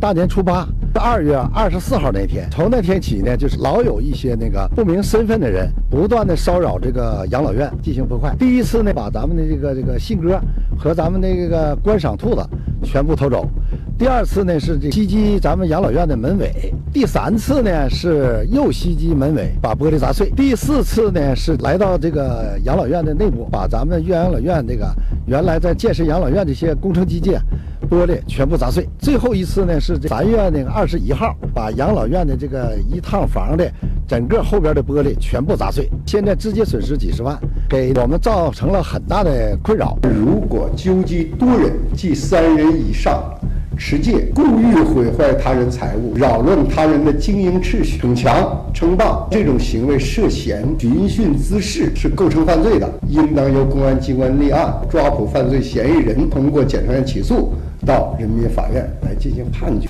大年初八，二月二十四号那天，从那天起呢，就是老有一些那个不明身份的人不断的骚扰这个养老院进行破坏。第一次呢，把咱们的这个这个信鸽和咱们那个观赏兔子全部偷走。第二次呢是袭击咱们养老院的门卫，第三次呢是又袭击门卫，把玻璃砸碎。第四次呢是来到这个养老院的内部，把咱们岳阳养老院这个原来在建设养老院这些工程机械玻璃全部砸碎。最后一次呢是三月那个二十一号，把养老院的这个一趟房的整个后边的玻璃全部砸碎。现在直接损失几十万，给我们造成了很大的困扰。如果纠集多人即三人以上。持借、故意毁坏他人财物、扰乱他人的经营秩序、逞强称霸这种行为涉嫌寻衅滋事，是构成犯罪的，应当由公安机关立案，抓捕犯罪嫌疑人，通过检察院起诉，到人民法院来进行判决。